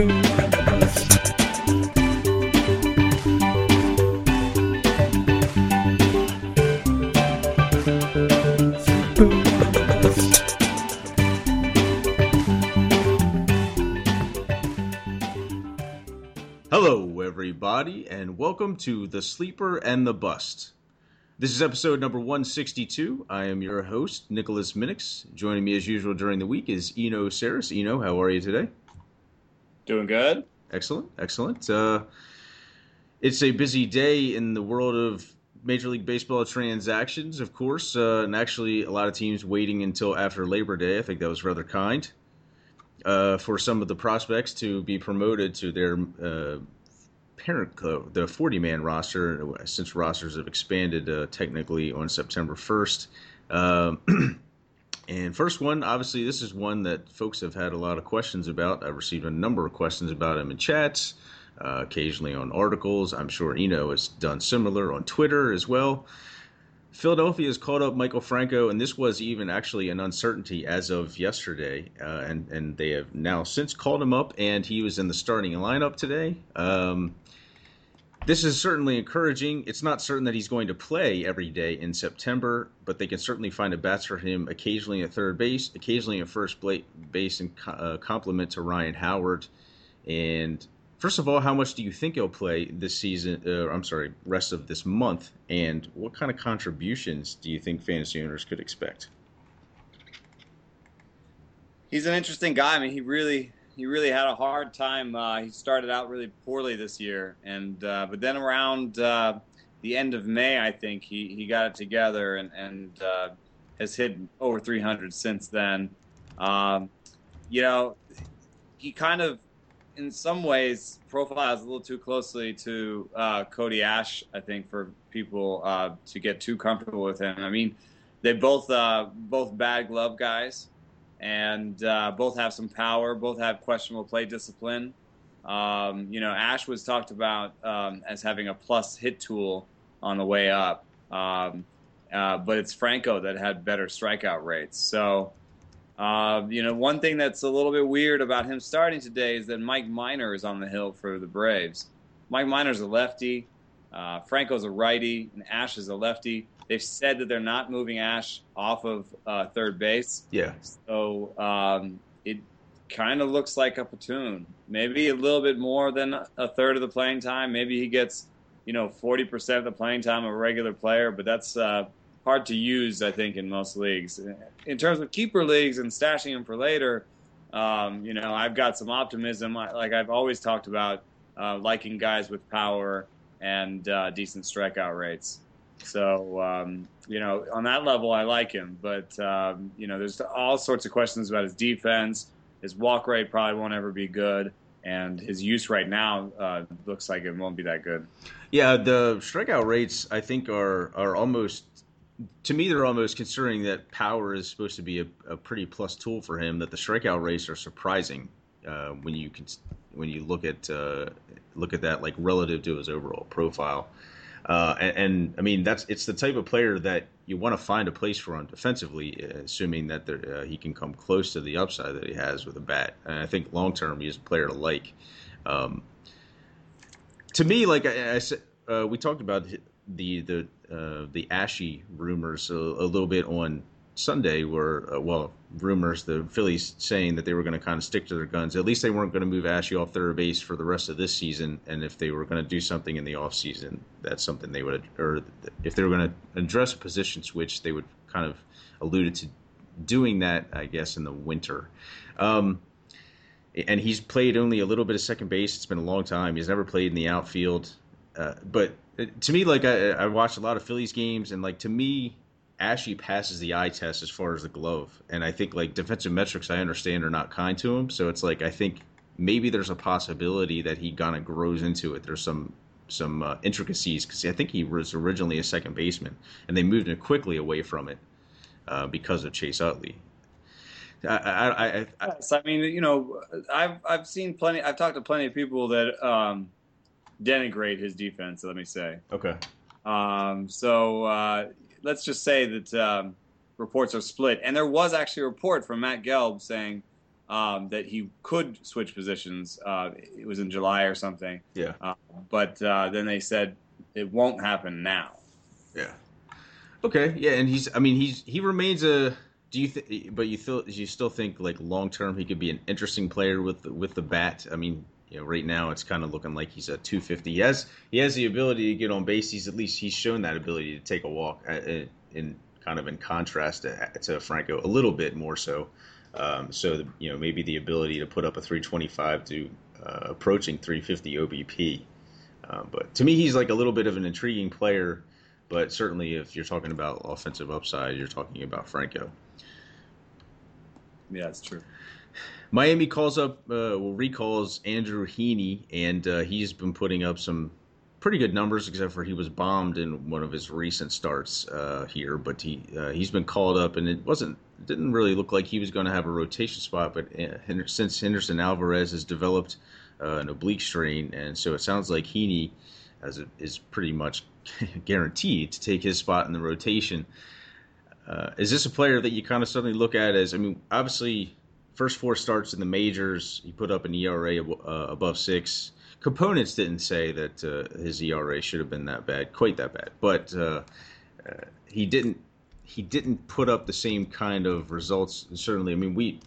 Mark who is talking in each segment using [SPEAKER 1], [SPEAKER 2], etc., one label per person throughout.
[SPEAKER 1] Hello, everybody, and welcome to The Sleeper and the Bust. This is episode number 162. I am your host, Nicholas Minnix. Joining me as usual during the week is Eno Sarris. Eno, how are you today?
[SPEAKER 2] Doing good.
[SPEAKER 1] Excellent, excellent. Uh, it's a busy day in the world of Major League Baseball transactions, of course, uh, and actually a lot of teams waiting until after Labor Day. I think that was rather kind uh, for some of the prospects to be promoted to their uh, parent club, the 40 man roster, since rosters have expanded uh, technically on September 1st. And first one, obviously, this is one that folks have had a lot of questions about. I've received a number of questions about him in chats, uh, occasionally on articles. I'm sure Eno has done similar on Twitter as well. Philadelphia has called up Maikel Franco, and this was even actually an uncertainty as of yesterday. Uh, and and they have now since called him up, and he was in the starting lineup today. Um, this is certainly encouraging. It's not certain that he's going to play every day in September, but they can certainly find a bats for him occasionally at third base, occasionally at first base, in uh, complement to Ryan Howard. And First of all, how much do you think he'll play this season? Uh, I'm sorry, rest of this month, and what kind of contributions do you think fantasy owners could expect?
[SPEAKER 2] He's an interesting guy. I mean, he really he really had a hard time. Uh, he started out really poorly this year, and uh, but then around uh, the end of May, I think he, he got it together and and uh, has hit over 300 since then. Um, you know, he kind of in some ways profiles a little too closely to uh, Cody Asche. I think for people uh, to get too comfortable with him. I mean, they both both bad glove guys, and uh, both have some power. Both have questionable play discipline. Um, you know, Asche was talked about um, as having a plus hit tool on the way up, um, uh, but it's Franco that had better strikeout rates. So. Uh, you know, one thing that's a little bit weird about him starting today is that Mike Minor is on the hill for the Braves. Mike Minor's a lefty, uh, Franco's a righty, and Asche is a lefty. They've said that they're not moving Asche off of uh, third base.
[SPEAKER 1] Yeah.
[SPEAKER 2] So um, it kind of looks like a platoon. Maybe a little bit more than a third of the playing time. Maybe he gets, you know, 40% of the playing time of a regular player, but that's uh, hard to use, I think, in most leagues. In terms of keeper leagues and stashing them for later, um, you know, I've got some optimism. Like I've always talked about, uh, liking guys with power and uh, decent strikeout rates. So, um, you know, on that level, I like him. But, um, you know, there's all sorts of questions about his defense. His walk rate probably won't ever be good. And his use right now uh, looks like it won't be that good.
[SPEAKER 1] Yeah, the strikeout rates I think are are almost to me, they're almost considering that power is supposed to be a, a pretty plus tool for him. That the strikeout rates are surprising uh, when you can when you look at uh, look at that like relative to his overall profile. Uh, and, and, I mean that's it's the type of player that you want to find a place for on defensively, assuming that there, uh, he can come close to the upside that he has with a bat. And I think long term he's a player to like. Um, to me, like I, I said, uh, we talked about the the uh, the Ashy rumors a, a, little bit on Sunday were uh, well rumors the Phillies saying that they were going to kind of stick to their guns. At least they weren't going to move Ashy off third base for the rest of this season. And if they were going to do something in the off season, that's something they would or if they were going to address a position switch, they would kind of alluded to doing that, I guess, in the winter. Um, and he's played only a little bit of second base. It's been a long time. He's never played in the outfield. Uh, but to me, like I, I watched a lot of Phillies games, and like to me, Ashy passes the eye test as far as the glove. And I think like defensive metrics, I understand are not kind to him. So it's like I think maybe there's a possibility that he kind of grows into it. There's some some uh, intricacies because I think he was originally a second baseman, and they moved him quickly away from it uh, because of Chase Utley. I, I, I,
[SPEAKER 2] I, yes, I mean, you know, I've I've seen plenty. I've talked to plenty of people that um, denigrate his defense. Let me say.
[SPEAKER 1] Okay.
[SPEAKER 2] Um, so uh, let's just say that um, reports are split, and there was actually a report from Matt Gelb saying um, that he could switch positions. Uh, it was in July or something.
[SPEAKER 1] Yeah.
[SPEAKER 2] Uh, but uh, then they said it won't happen now.
[SPEAKER 1] Yeah. Okay. Yeah, and he's. I mean, he's he remains a. Do you think? But you feel you still think like long term he could be an interesting player with with the bat. I mean, you know, right now it's kind of looking like he's a 250. He has he has the ability to get on base. He's at least he's shown that ability to take a walk. Uh, uh, in kind of in contrast to, to Franco, a little bit more so. Um, so the, you know maybe the ability to put up a 325 to uh, approaching 350 OBP. Um, but to me, he's like a little bit of an intriguing player. But certainly, if you're talking about offensive upside, you're talking about Franco.
[SPEAKER 2] Yeah, that's true.
[SPEAKER 1] Miami calls up, uh, well, recalls Andrew Heaney, and uh, he's been putting up some pretty good numbers, except for he was bombed in one of his recent starts uh, here. But he uh, he's been called up, and it wasn't didn't really look like he was going to have a rotation spot. But uh, since Henderson Alvarez has developed uh, an oblique strain, and so it sounds like Heaney as a, is pretty much guaranteed to take his spot in the rotation. Uh, is this a player that you kind of suddenly look at as? I mean, obviously, first four starts in the majors, he put up an ERA uh, above six. Components didn't say that uh, his ERA should have been that bad, quite that bad, but uh, uh, he didn't. He didn't put up the same kind of results. Certainly, I mean, we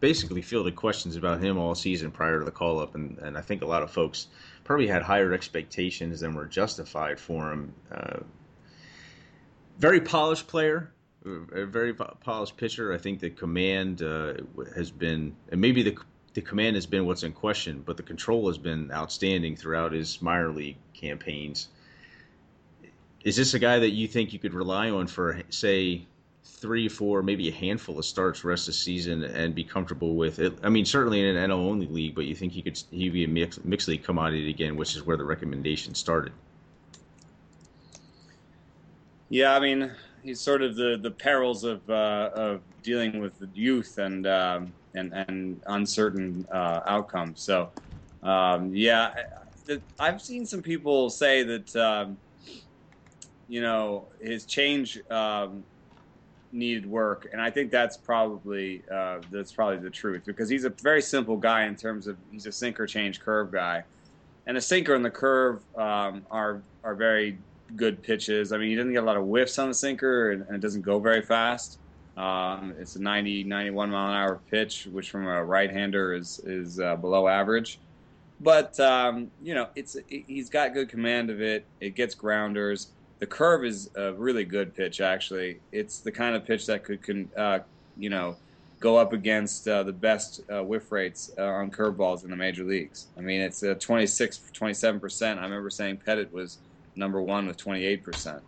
[SPEAKER 1] basically fielded questions about him all season prior to the call up, and, and I think a lot of folks probably had higher expectations than were justified for him. Uh, very polished player, a very polished pitcher. I think the command uh, has been, and maybe the the command has been what's in question, but the control has been outstanding throughout his minor league campaigns. Is this a guy that you think you could rely on for, say, three, four, maybe a handful of starts rest of the season and be comfortable with it? I mean, certainly in an NL only league, but you think he could he be a mix, mixed league commodity again, which is where the recommendation started.
[SPEAKER 2] Yeah, I mean, he's sort of the the perils of uh, of dealing with youth and um, and and uncertain uh, outcomes. So, um, yeah, I've seen some people say that um, you know his change um, needed work, and I think that's probably uh, that's probably the truth because he's a very simple guy in terms of he's a sinker change curve guy, and a sinker and the curve um, are are very good pitches. I mean, he doesn't get a lot of whiffs on the sinker, and, and it doesn't go very fast. Um, it's a 90, 91 mile an hour pitch, which from a right-hander is is uh, below average. But um, you know, it's it, he's got good command of it. It gets grounders. The curve is a really good pitch. Actually, it's the kind of pitch that could, can, uh, you know, go up against uh, the best uh, whiff rates uh, on curveballs in the major leagues. I mean, it's a 26, 27 percent. I remember saying Pettitte was number one with 28 percent.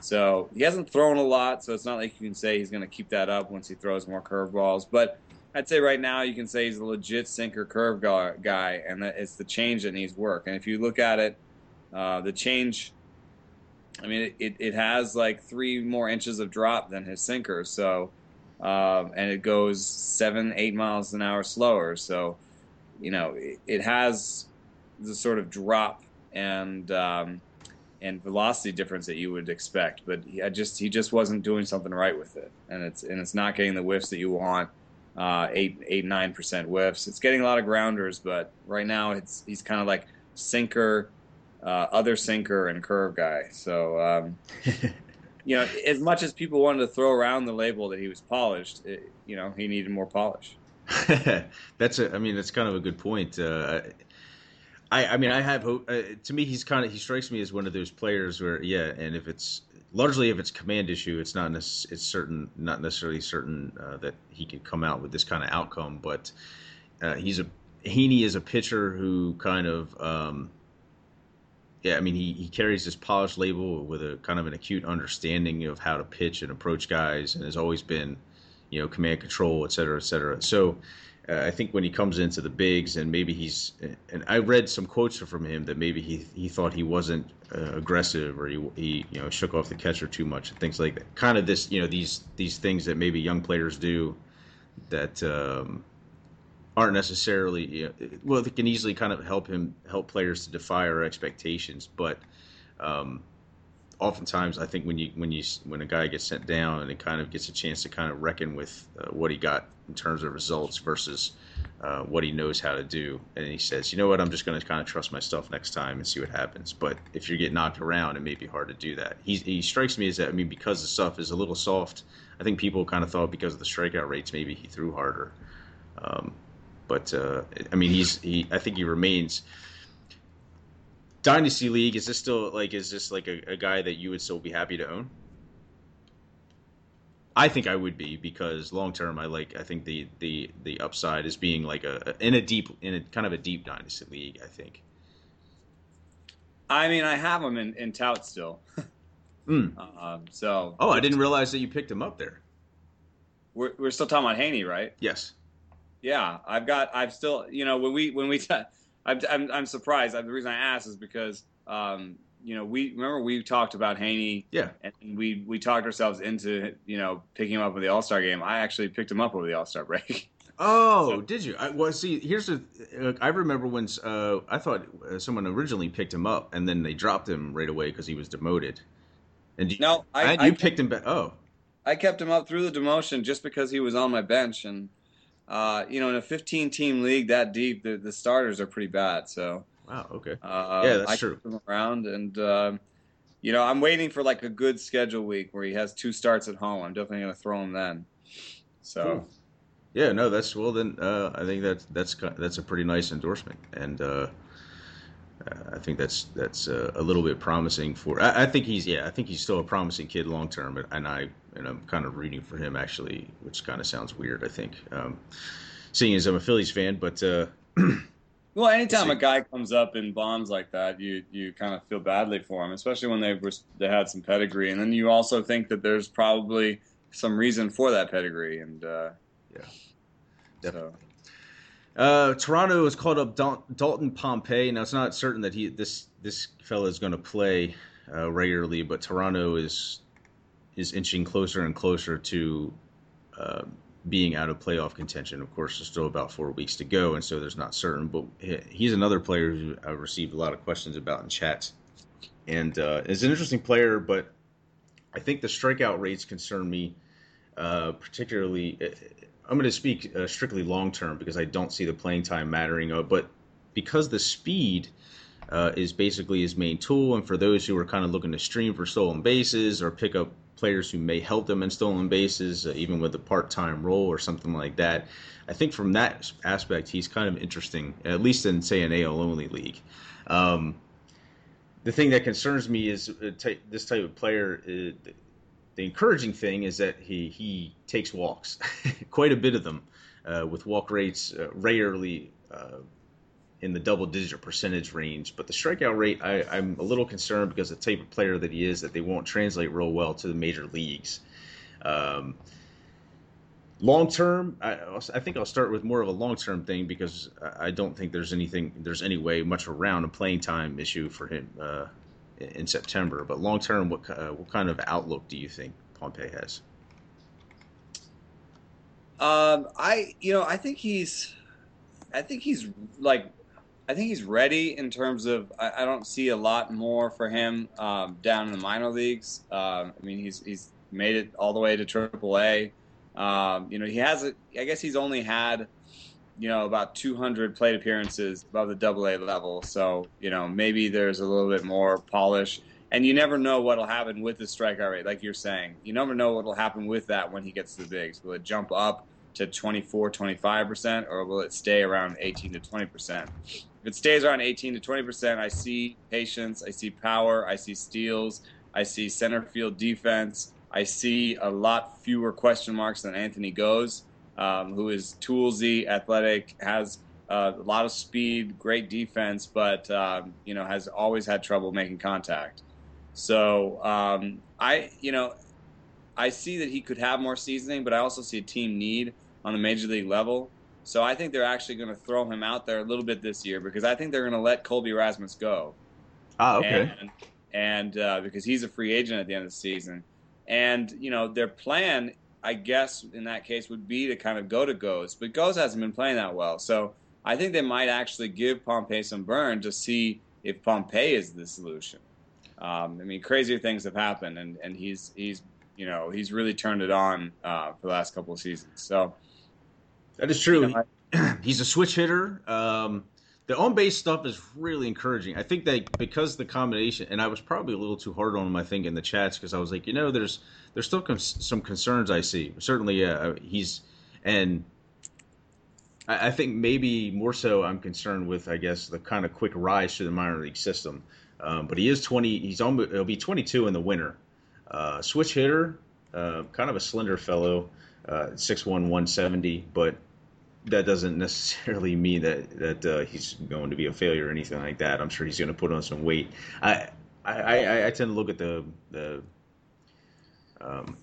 [SPEAKER 2] So he hasn't thrown a lot, so it's not like you can say he's going to keep that up once he throws more curveballs. But I'd say right now you can say he's a legit sinker curve guy, and it's the change that needs work. And if you look at it, uh, the change, I mean, it, it has like three more inches of drop than his sinker. So, um, and it goes seven, eight miles an hour slower. So, you know, it, it has the sort of drop and um, and velocity difference that you would expect. But he, I just he just wasn't doing something right with it, and it's and it's not getting the whiffs that you want. Uh, eight eight nine percent whiffs. It's getting a lot of grounders, but right now it's he's kind of like sinker, uh, other sinker, and curve guy. So. Um, you know, as much as people wanted to throw around the label that he was polished, it, you know, he needed more polish.
[SPEAKER 1] that's a, I mean, that's kind of a good point. Uh, I, I mean, I have hope. Uh, to me, he's kind of he strikes me as one of those players where, yeah, and if it's largely if it's command issue, it's not nec- it's certain not necessarily certain uh, that he can come out with this kind of outcome. But uh, he's a Heaney is a pitcher who kind of, um, yeah, I mean, he he carries this polished label with a kind of an acute understanding of how to pitch and approach guys, and has always been, you know, command control, et cetera, et cetera. So uh, I think when he comes into the bigs and maybe he's and I read some quotes from him that maybe he he thought he wasn't uh, aggressive or he he you know shook off the catcher too much and things like that. Kind of this you know these these things that maybe young players do that um, aren't necessarily you know, well they can easily kind of help him help players to defy our expectations, but. Um, oftentimes I think when you when you when a guy gets sent down and it kind of gets a chance to kind of reckon with uh, what he got in terms of results versus uh, what he knows how to do, and he says, you know what, I'm just going to kind of trust my stuff next time and see what happens. But if you get knocked around, it may be hard to do that. He he strikes me as that. I mean, because the stuff is a little soft. I think people kind of thought because of the strikeout rates, maybe he threw harder. Um, but uh, I mean, he's he. I think he remains dynasty league. Is this still like? Is this like a, a guy that you would still be happy to own? I think I would be because long term, I like. I think the the the upside is being like a in a deep in a kind of a deep dynasty league. I think.
[SPEAKER 2] I mean, I have him in, in tout still.
[SPEAKER 1] mm.
[SPEAKER 2] um, so.
[SPEAKER 1] Oh, I didn't realize that you picked him up there.
[SPEAKER 2] We're we're still talking about Haney, right?
[SPEAKER 1] Yes.
[SPEAKER 2] Yeah, I've got. I've still. You know, when we when we. T- I'm, I'm I'm surprised. The reason I asked is because um, you know, we remember we talked about Haney.
[SPEAKER 1] Yeah.
[SPEAKER 2] And we we talked ourselves into you know picking him up with the All Star game. I actually picked him up over the All Star break.
[SPEAKER 1] Oh, so, did you? I, well, see, here's the. Uh, I remember when uh, I thought uh, someone originally picked him up, and then they dropped him right away because he was demoted. And you,
[SPEAKER 2] no, I,
[SPEAKER 1] you I picked kept, him back. Oh,
[SPEAKER 2] I kept him up through the demotion just because he was on my bench, and uh, you know, in a 15 team league that deep, the, the starters are pretty bad. So
[SPEAKER 1] Wow. Okay.
[SPEAKER 2] Uh,
[SPEAKER 1] yeah, that's
[SPEAKER 2] I
[SPEAKER 1] true.
[SPEAKER 2] Him around, and um, you know, I'm waiting for like a good schedule week where he has two starts at home. I'm definitely going to throw him then. So. Cool.
[SPEAKER 1] Yeah. No. That's well. Then uh, I think that that's that's a pretty nice endorsement, and uh, I think that's that's uh, a little bit promising for. I, I, think he's yeah. I think he's still a promising kid long term, and I and I'm kind of rooting for him actually, which kind of sounds weird. I think, um, seeing as I'm a Phillies fan, but. Uh,
[SPEAKER 2] Well, anytime a guy comes up in bombs like that, you you kind of feel badly for him, especially when they were they had some pedigree, and then you also think that there's probably some reason for that pedigree, and uh,
[SPEAKER 1] yeah, definitely. So. Uh, Toronto has called up Dal- Dalton Pompey. Now it's not certain that he this this fellow is going to play uh, regularly, but Toronto is is inching closer and closer to uh, being out of playoff contention. Of course, there's still about four weeks to go, and so there's not certain. But he's another player who I've received a lot of questions about in chats, and uh, is an interesting player. But I think the strikeout rates concern me, uh, particularly. Uh, I'm going to speak uh, strictly long term because I don't see the playing time mattering. Uh, but because the speed uh, is basically his main tool, and for those who are kind of looking to stream for stolen bases or pick up players who may help them in stolen bases, uh, even with a part-time role or something like that. I think from that aspect, he's kind of interesting, at least in say an AL only league. Um, the thing that concerns me is uh, t- this type of player. Uh, the encouraging thing is that he he takes walks, quite a bit of them, uh, with walk rates uh, rarely uh, in the double digit percentage range. But the strikeout rate, I, am a little concerned because the type of player that he is, that they won't translate real well to the major leagues. Um, long term, I, I, think I'll start with more of a long term thing because I don't think there's anything, there's any way much around a playing time issue for him uh, in September. But long term, what uh, what kind of outlook do you think Pompey has?
[SPEAKER 2] Um, I you know I think he's I think he's like I think he's ready in terms of. I, I don't see a lot more for him um, down in the minor leagues. Um, I mean, he's he's made it all the way to AAA. Um, you know, he has. I guess he's only had, you know, about 200 plate appearances above the Double A level. So you know, maybe there's a little bit more polish. And you never know what'll happen with the strikeout rate, like you're saying. You never know what'll happen with that when he gets to the bigs. Will it jump up to 24, 25%, or will it stay around 18 to 20%? If it stays around 18 to 20 percent, I see patience, I see power, I see steals, I see center field defense. I see a lot fewer question marks than Anthony Gose, um, who is toolsy, athletic, has uh, a lot of speed, great defense, but um, you know has always had trouble making contact. So um, I, you know, I see that he could have more seasoning, but I also see a team need on the major league level. So I think they're actually going to throw him out there a little bit this year because I think they're going to let Colby Rasmus go.
[SPEAKER 1] Ah, okay.
[SPEAKER 2] And, and uh, because he's a free agent at the end of the season, and you know their plan, I guess in that case would be to kind of go to Gose, but Gose hasn't been playing that well. So I think they might actually give Pompey some burn to see if Pompey is the solution. Um, I mean, crazier things have happened, and, and he's he's you know he's really turned it on uh, for the last couple of seasons. So
[SPEAKER 1] that is true. You know, I, he's a switch hitter. Um, the on base stuff is really encouraging. I think that because the combination, and I was probably a little too hard on him, I think, in the chats because I was like, you know, there's there's still some concerns I see. Certainly, uh, he's and I, I, think maybe more so I'm concerned with, I guess, the kind of quick rise to the minor league system. Um, but he is 20. He's almost. He'll be 22 in the winter. Uh, switch hitter, uh, kind of a slender fellow, uh, 6'1", 170, but that doesn't necessarily mean that that uh, he's going to be a failure or anything like that. I'm sure he's going to put on some weight. I I, I tend to look at the the um,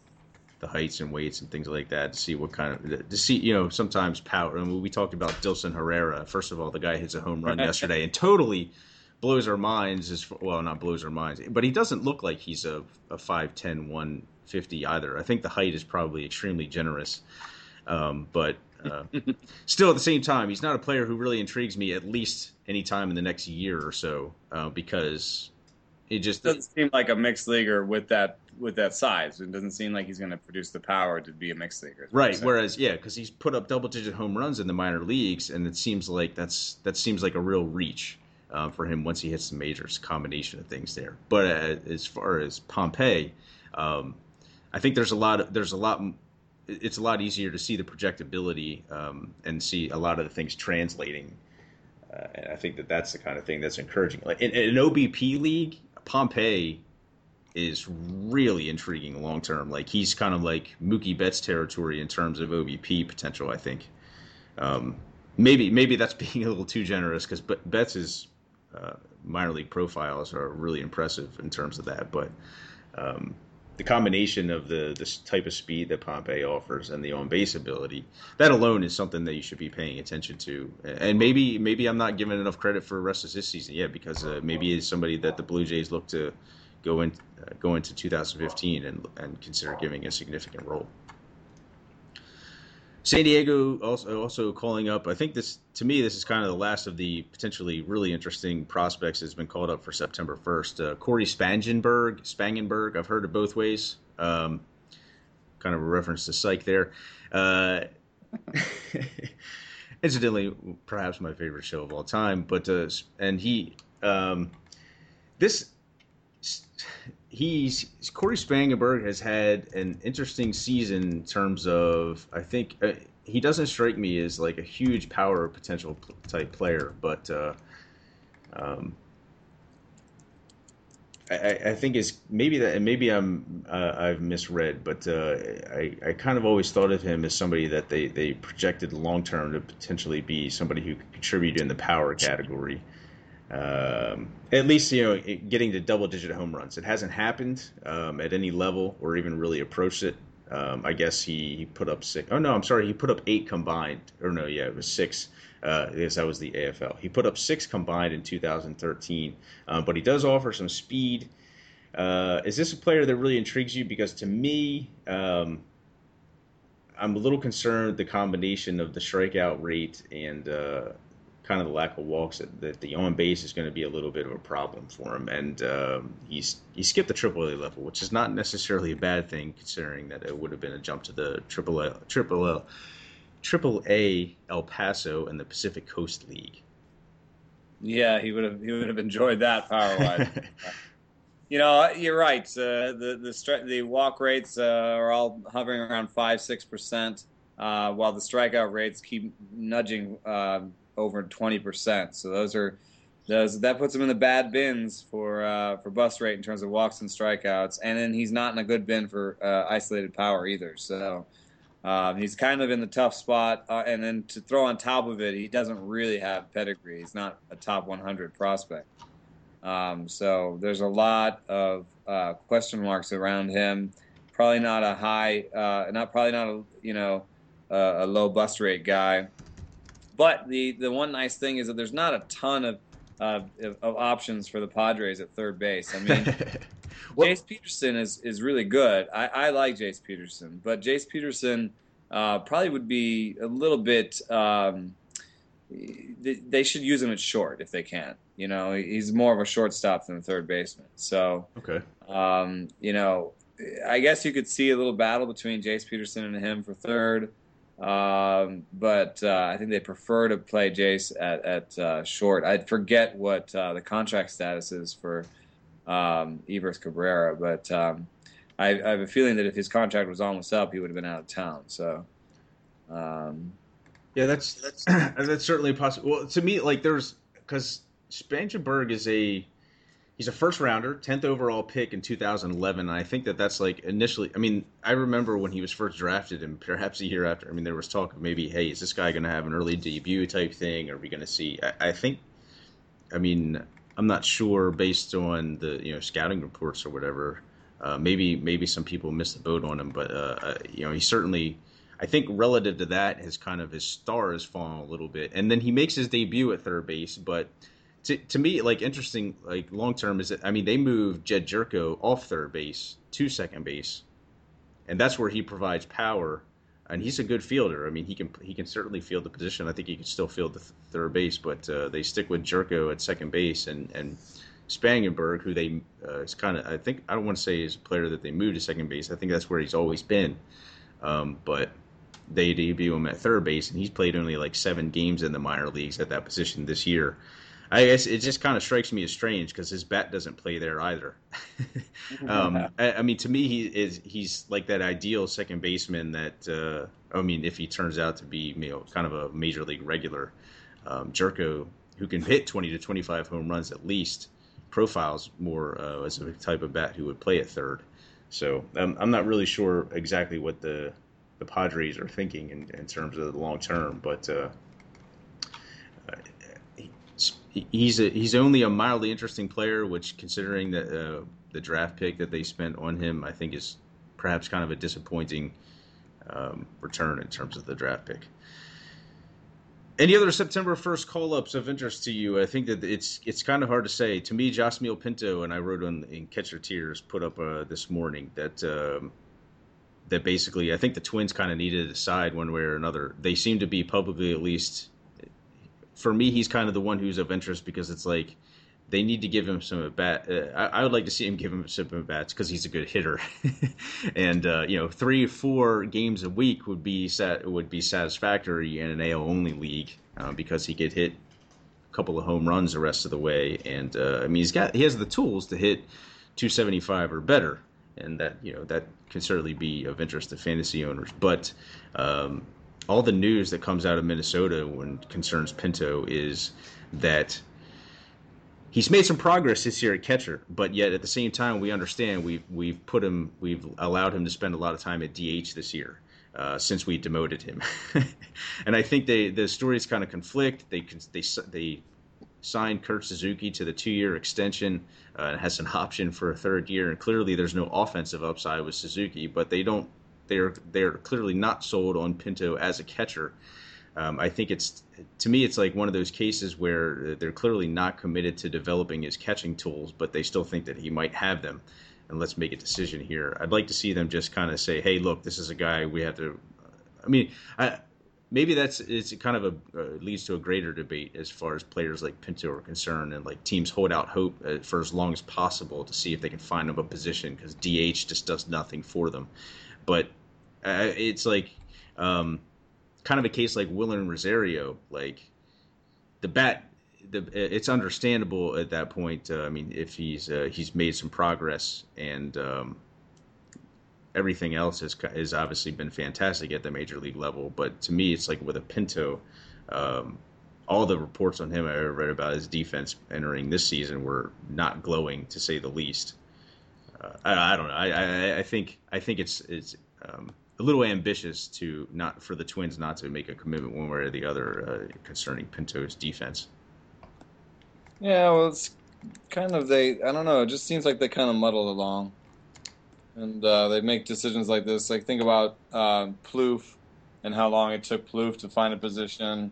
[SPEAKER 1] the heights and weights and things like that to see what kind of to see you know sometimes power. I mean, we talked about Dilson Herrera. First of all, the guy hits a home run yesterday and totally blows our minds. As well, not blows our minds, but he doesn't look like he's a a 5'10", 150 either. I think the height is probably extremely generous. Um, but uh, still, at the same time, he's not a player who really intrigues me at least any time in the next year or so uh, because it just
[SPEAKER 2] doesn't seem like a mixed leaguer with that with that size. It doesn't seem like he's going to produce the power to be a mixed leaguer.
[SPEAKER 1] Right. Whereas, yeah, because he's put up double digit home runs in the minor leagues, and it seems like that's that seems like a real reach. Uh, for him once he hits the majors, combination of things there. But uh, as far as Pompey, um, I think there's a lot of there's a lot it's a lot easier to see the projectability um, and see a lot of the things translating. Uh, and I think that that's the kind of thing that's encouraging. Like in, in an OBP league, Pompey is really intriguing long term. Like he's kind of like Mookie Betts territory in terms of OBP potential. I think. Um, maybe maybe that's being a little too generous because Betts' uh, minor league profiles are really impressive in terms of that, but. Um, the combination of the this type of speed that Pompey offers and the on base ability, that alone is something that you should be paying attention to. And maybe maybe I'm not giving enough credit for the rest of this season yet because uh, maybe it's somebody that the Blue Jays look to go in uh, go into 2015 and and consider giving a significant role. San Diego also also calling up. I think this to me this is kind of the last of the potentially really interesting prospects that's been called up for September 1st. Uh, Cory Spangenberg, Spangenberg. I've heard it both ways. Um, kind of a reference to Psych there. Uh, incidentally, perhaps my favorite show of all time. But uh, and he um, this he's Cory Spangenberg has had an interesting season in terms of I think uh, he doesn't strike me as like a huge power potential type player, but uh, um, I, I, think is maybe that maybe I'm uh, I've misread, but uh, I, I kind of always thought of him as somebody that they, they projected long term to potentially be somebody who could contribute in the power category um, at least you know getting to double digit home runs. It hasn't happened um, at any level or even really approached it. Um, I guess he, he, put up six. Oh no, I'm sorry. He put up eight combined. Or no, yeah, it was six. Uh, I guess that was the AFL. He put up six combined in 2013. Uh, but he does offer some speed. Uh, is this a player that really intrigues you? Because to me, um, I'm a little concerned the combination of the strikeout rate and uh, kind of the lack of walks that, that the on base is going to be a little bit of a problem for him. And um, he's he skipped the Triple A level, which is not necessarily a bad thing considering that it would have been a jump to the Triple A Triple A Triple A El Paso and the Pacific Coast League.
[SPEAKER 2] Yeah, he would have he would have enjoyed that power wise. you know, you're right. Uh, the the the walk rates uh, are all hovering around five six percent, uh, while the strikeout rates keep nudging um, over 20%. So those are those that puts him in the bad bins for uh, for bust rate in terms of walks and strikeouts, and then he's not in a good bin for uh, isolated power either. So um, he's kind of in the tough spot. Uh, and then to throw on top of it, he doesn't really have pedigree. He's not a top 100 prospect. Um, so there's a lot of uh, question marks around him. Probably not a high, uh, not probably not a you know a low bust rate guy. But the the one nice thing is that there's not a ton of uh, of options for the Padres at third base. I mean, well, Jace Peterson is is really good. I, I like Jace Peterson, but Jace Peterson uh, probably would be a little bit. Um, they, they should use him at short if they can. You know, he's more of a shortstop than a third baseman. So,
[SPEAKER 1] okay,
[SPEAKER 2] um, you know, I guess you could see a little battle between Jace Peterson and him for third. Um, but uh, I think they prefer to play Jace at, at uh, short. I forget what uh, the contract status is for um, Everth Cabrera, but um, I, I, have a feeling that if his contract was almost up, he would have been out of town. So, um,
[SPEAKER 1] yeah, that's that's that's certainly possible. Well, to me, like there's because Spangenberg is a he's a first rounder, tenth overall pick in 2011. And I think that that's like initially. I mean, I remember when he was first drafted, and perhaps a year after. I mean, there was talk of maybe, hey, is this guy going to have an early debut type thing? Are we going to see? I, I, think. I mean, I'm not sure based on the you know scouting reports or whatever. Uh, maybe maybe some people missed the boat on him, but uh, uh, you know he certainly. I think relative to that, his kind of his star has fallen a little bit, and then he makes his debut at third base, but to, to me, like interesting, like long term is that I mean they moved Jedd Gyorko off third base to second base, and that's where he provides power, and he's a good fielder. I mean he can he can certainly field the position. I think he can still field the th- third base, but uh, they stick with Gyorko at second base and and Spangenberg, who they uh, is kind of I think I don't want to say is a player that they moved to second base. I think that's where he's always been, um, but they debut him at third base, and he's played only like seven games in the minor leagues at that position this year. I guess it just kind of strikes me as strange because his bat doesn't play there either. um, I, I, mean, to me, he is he's like that ideal second baseman that uh, I mean, if he turns out to be you know kind of a major league regular, um, Gyorko who can hit 20 to 25 home runs at least profiles more uh, as a type of bat who would play at third. So um, I'm not really sure exactly what the the Padres are thinking in, in terms of the long term, but uh, he's a, he's only a mildly interesting player, which considering the uh, the draft pick that they spent on him, I think is perhaps kind of a disappointing um, return in terms of the draft pick. Any other September first call ups of interest to you? I think that it's it's kind of hard to say. To me, Josmil Pinto and I wrote on in Catcher Tiers put up uh, this morning that um, that basically I think the Twins kind of needed to decide one way or another. They seem to be publicly at least for me, he's kind of the one who's of interest because it's like they need to give him some at bat. Uh, I, I, would like to see him give him some at bats because he's a good hitter, and uh, you know, three four games a week would be sat would be satisfactory in an AL only league uh, because he could hit a couple of home runs the rest of the way, and uh, I mean he's got he has the tools to hit 275 or better, and that you know that can certainly be of interest to fantasy owners, but. Um, all the news that comes out of Minnesota when concerns Pinto is that he's made some progress this year at catcher, but yet at the same time we understand we've we've put him we've allowed him to spend a lot of time at DH this year. Uh, since we demoted him, and I think they the stories kind of conflict. They they they signed Kurt Suzuki to the two-year extension uh, and has an option for a third year. And clearly, there's no offensive upside with Suzuki, but they don't they're they're clearly not sold on Pinto as a catcher. Um, I think it's to me it's like one of those cases where they're clearly not committed to developing his catching tools, but they still think that he might have them. And let's make a decision here. I'd like to see them just kind of say, "Hey, look, this is a guy we have to." I mean, I, maybe that's it's kind of a uh, leads to a greater debate as far as players like Pinto are concerned, and like teams hold out hope uh, for as long as possible to see if they can find him a position because DH just does nothing for them but uh, it's like um, kind of a case like Wilin Rosario. Like the bat, the it's understandable at that point. Uh, I mean, if he's uh, he's made some progress and um, everything else has has obviously been fantastic at the major league level. But to me, it's like with a Pinto. Um, all the reports on him I ever read about his defense entering this season were not glowing, to say the least. I, I, don't know. I, I, I, think I think it's it's um, a little ambitious to not for the Twins not to make a commitment one way or the other uh, concerning Pinto's defense.
[SPEAKER 2] Yeah, well, it's kind of they. I don't know. It just seems like they kind of muddle along, and uh, they make decisions like this. Like think about uh, Plouffe and how long it took Plouffe to find a position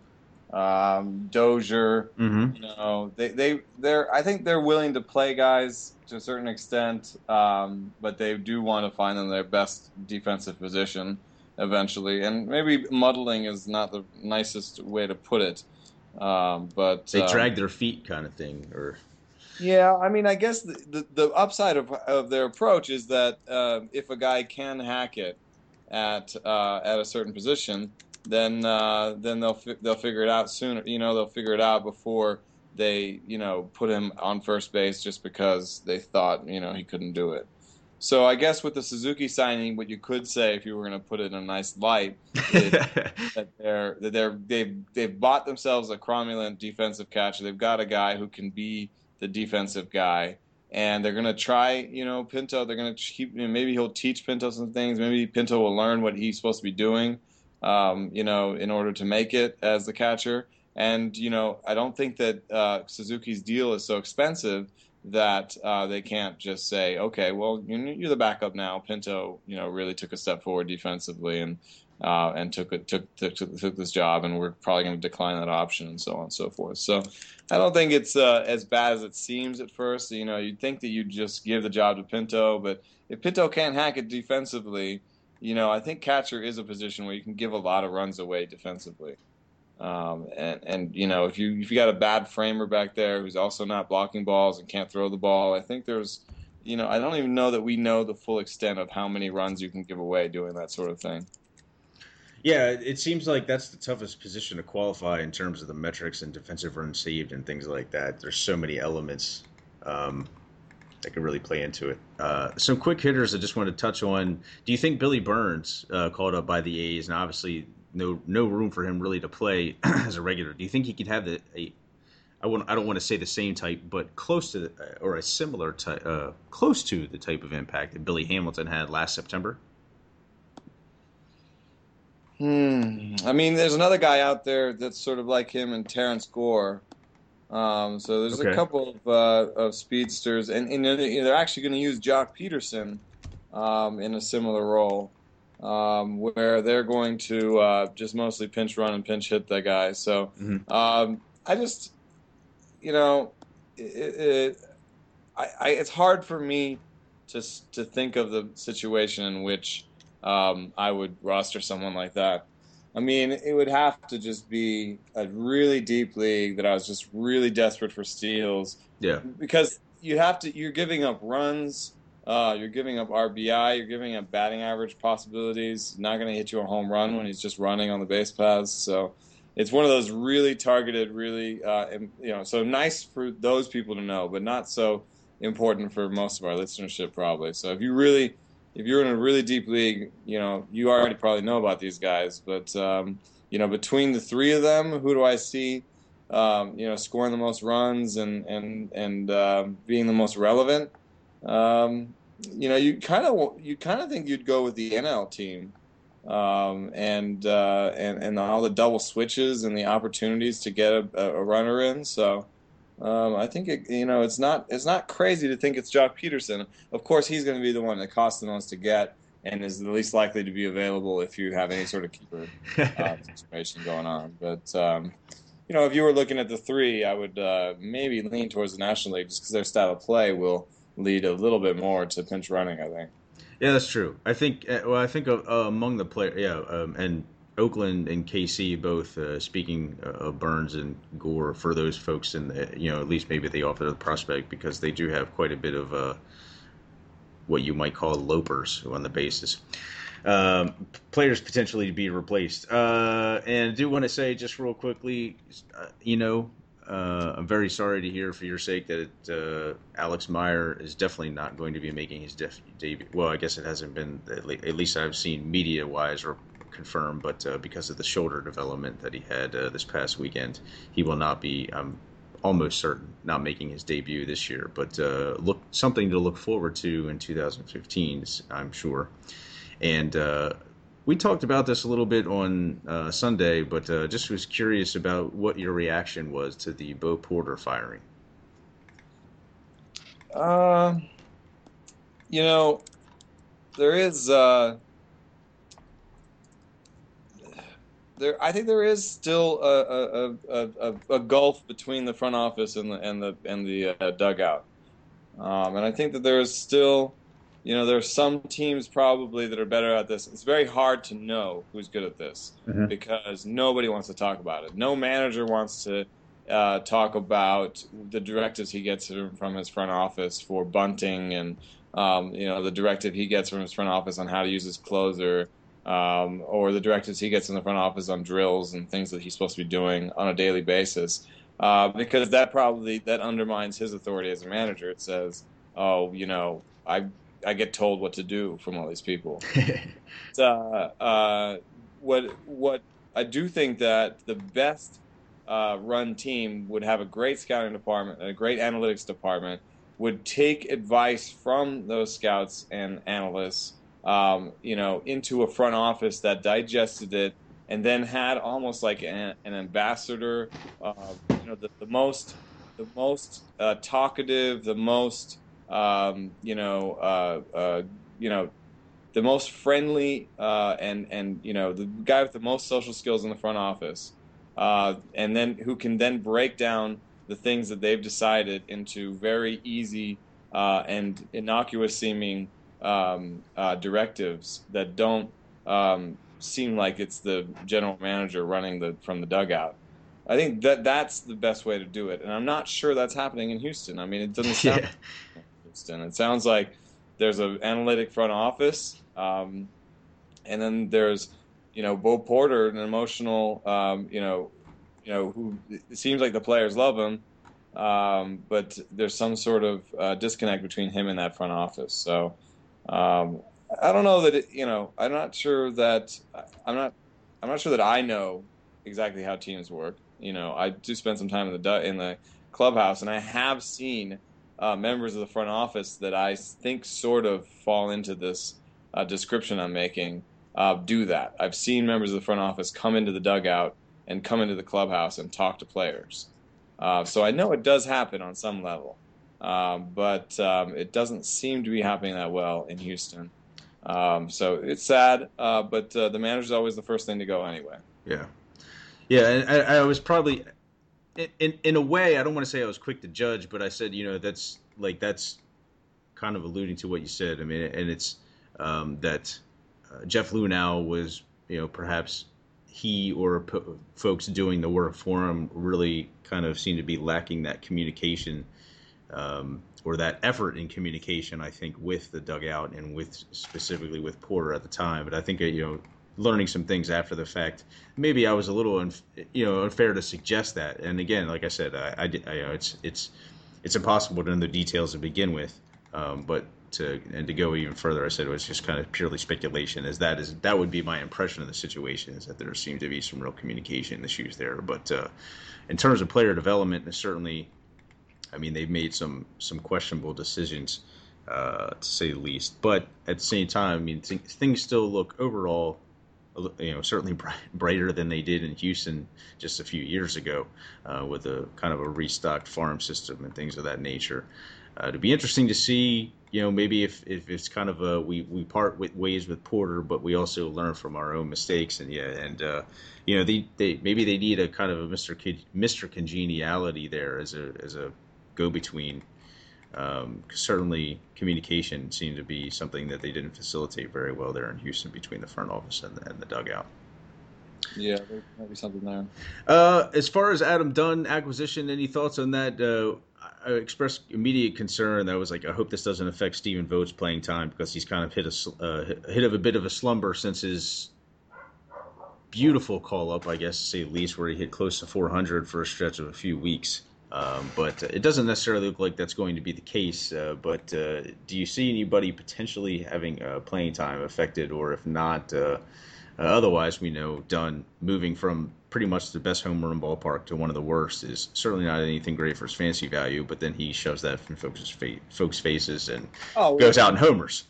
[SPEAKER 2] um, Dozier. Mm-hmm. You know, they they they're I think they're willing to play guys to a certain extent, um, but they do want to find them their best defensive position eventually. And maybe muddling is not the nicest way to put it. Um, but
[SPEAKER 1] they
[SPEAKER 2] um,
[SPEAKER 1] drag their feet, kind of thing, or
[SPEAKER 2] yeah, I mean, I guess the, the, the upside of, of their approach is that uh, if a guy can hack it at uh, at a certain position, then uh, then they'll fi- they'll figure it out sooner. You know, they'll figure it out before they you know put him on first base just because they thought you know he couldn't do it. So I guess with the Suzuki signing, what you could say if you were going to put it in a nice light is that they're that they're they've they've bought themselves a cromulent defensive catcher. They've got a guy who can be the defensive guy, and they're going to try. You know, Pinto. They're going to keep. You know, maybe he'll teach Pinto some things. Maybe Pinto will learn what he's supposed to be doing. Um, you know, in order to make it as the catcher. And you know, I don't think that uh, Suzuki's deal is so expensive that uh, they can't just say, okay, well, you're the backup now. Pinto, you know, really took a step forward defensively and uh, and took, took took took this job, and we're probably going to decline that option and so on and so forth. So I don't think it's uh, as bad as it seems at first. You know, you'd think that you'd just give the job to Pinto, but if Pinto can't hack it defensively, you know, I think catcher is a position where you can give a lot of runs away defensively. Um, and and you know if you if you got a bad framer back there who's also not blocking balls and can't throw the ball, I think there's you know I don't even know that we know the full extent of how many runs you can give away doing that sort of thing.
[SPEAKER 1] Yeah, it seems like that's the toughest position to qualify in terms of the metrics and defensive runs saved and things like that. There's so many elements um, that can really play into it. Uh, some quick hitters I just want to touch on. Do you think Billy Burns, uh, called up by the A's, and obviously no no room for him really to play as a regular. Do you think he could have the a I want I don't want to say the same type, but close to the, uh, or a similar type, uh, close to the type of impact that Billy Hamilton had last September.
[SPEAKER 2] Hmm. I mean, there's another guy out there that's sort of like him and Terrence Gore. Um, so there's okay. a couple of, uh, of speedsters, and, and they're actually going to use Joc Pederson um, in a similar role um, where they're going to uh, just mostly pinch run and pinch hit the guy. So mm-hmm. um, I just, you know, it, it, I, I, it's hard for me to to think of the situation in which um, I would roster someone like that. I mean, it would have to just be a really deep league that I was just really desperate for steals.
[SPEAKER 1] Yeah.
[SPEAKER 2] Because you have to, you're giving up runs uh, you're giving up RBI. You're giving up batting average possibilities. Not going to hit you a home run when he's just running on the base paths. So it's one of those really targeted, really uh, you know. So nice for those people to know, but not so important for most of our listenership probably. So if you really, if you're in a really deep league, you know you already probably know about these guys. But um, you know between the three of them, who do I see? Um, you know, scoring the most runs and and and uh, being the most relevant. Um, you know, you kind of you kind of think you'd go with the NL team, um, and uh, and and all the double switches and the opportunities to get a, a runner in. So. Um, I think it, you know it's not it's not crazy to think it's Joc Pederson. Of course, he's going to be the one that costs the most to get and is the least likely to be available if you have any sort of keeper uh, situation going on. But um, you know, if you were looking at the three, I would uh, maybe lean towards the National League just because their style of play will lead a little bit more to pinch running. I think.
[SPEAKER 1] Yeah, that's true. I think. Uh, well, I think uh, among the players, yeah, um, and Oakland and KC both. Uh, speaking of Burns and Gore, for those folks, and you know, at least maybe they offer the prospect because they do have quite a bit of uh, what you might call lopers on the basis. Um, players potentially to be replaced. Uh, and I do want to say just real quickly, uh, you know, uh, I'm very sorry to hear for your sake that uh, Alex Meyer is definitely not going to be making his def- debut. Well, I guess it hasn't been, at least I've seen media wise or confirmed, but uh, because of the shoulder development that he had uh, this past weekend, he will not be, I'm almost certain, not making his debut this year. But uh, look, something to look forward to in 2015, I'm sure. And uh, we talked about this a little bit on uh, Sunday, but uh, just was curious about what your reaction was to the Bo Porter firing.
[SPEAKER 2] Uh, you know, there is uh, there. I think there is still a, a, a, a, gulf between the front office and the and the and the uh, dugout, um, and I think that there is still you know, there are some teams probably that are better at this. It's very hard to know who's good at this mm-hmm. because nobody wants to talk about it. No manager wants to uh, talk about the directives he gets from his front office for bunting and um, you know the directive he gets from his front office on how to use his closer um, or the directives he gets in the front office on drills and things that he's supposed to be doing on a daily basis. Uh, because that probably that undermines his authority as a manager. It says oh you know i i get told what to do from all these people. Uh, uh, what what i do think that the best uh, run team would have a great scouting department and a great analytics department, would take advice from those scouts and analysts, um, you know, into a front office that digested it and then had almost like an, an ambassador, uh, you know, the, the, most, the most uh, talkative, the most, um, you know, uh, uh, you know, the most friendly uh, and and you know the guy with the most social skills in the front office uh, and then who can then break down the things that they've decided into very easy and innocuous seeming um, uh, directives that don't um, seem like it's the general manager running the from the dugout. I think that that's the best way to do it, and I'm not sure that's happening in Houston. I mean, it doesn't sound yeah. Houston. It sounds like there's an analytic front office, um, and then there's you know, Bo Porter, an emotional, um, you know, you know, who it seems like the players love him, um, but there's some sort of uh, disconnect between him and that front office. So um, I don't know that it, you know. I'm not sure that I'm not. I'm not sure that I know exactly how teams work. You know, I do spend some time in the in the clubhouse, and I have seen uh, members of the front office that I think sort of fall into this uh, description I'm making uh, do that. I've seen members of the front office come into the dugout and come into the clubhouse and talk to players. Uh, so I know it does happen on some level, um, but um, it doesn't seem to be happening that well in Houston. Um, so it's sad, uh, but uh, the manager's always the first thing to go anyway.
[SPEAKER 1] Yeah, yeah, and I, I was probably, in in a way, I don't want to say I was quick to judge, but I said, you know, that's like that's kind of alluding to what you said. I mean, and it's um, that uh, Jeff Luhnow was, you know, perhaps he or p- folks doing the work for him really kind of seemed to be lacking that communication um, or that effort in communication. I think with the dugout and with specifically with Porter at the time. But I think uh, you know, learning some things after the fact, maybe I was a little, unf- you know, unfair to suggest that. And again, like I said, I, I, I you know, it's it's it's impossible to know the details to begin with. Um, but to and to go even further, I said it was just kind of purely speculation. As that is that would be my impression of the situation is that there seemed to be some real communication issues there. But uh, in terms of player development, certainly, I mean they've made some some questionable decisions uh, to say the least. But at the same time, I mean th- things still look overall. You know, certainly brighter than they did in Houston just a few years ago, uh, with a kind of a restocked farm system and things of that nature. Uh, it'd be interesting to see you know, maybe if, if it's kind of a we, we part with ways with Porter, but we also learn from our own mistakes, and yeah, and uh, you know, they, they maybe they need a kind of a Mister Mister Congeniality there as a as a go between. Um, certainly, communication seemed to be something that they didn't facilitate very well there in Houston between the front office and the, and the dugout.
[SPEAKER 2] Yeah, there might be something there.
[SPEAKER 1] Uh, as far as Adam Dunn acquisition, any thoughts on that? Uh, I expressed immediate concern. That was like, I hope this doesn't affect Stephen Vogt's playing time because he's kind of hit a uh, hit of a bit of a slumber since his beautiful call up, I guess to say the least, where he hit close to 400 for a stretch of a few weeks. Um, but it doesn't necessarily look like that's going to be the case. Uh, but uh, do you see anybody potentially having uh, playing time affected, or if not, uh, uh, otherwise, we know Dunn moving from pretty much the best home run ballpark to one of the worst is certainly not anything great for his fancy value. But then he shoves that in folks' fa- folks' faces and oh, goes out in homers.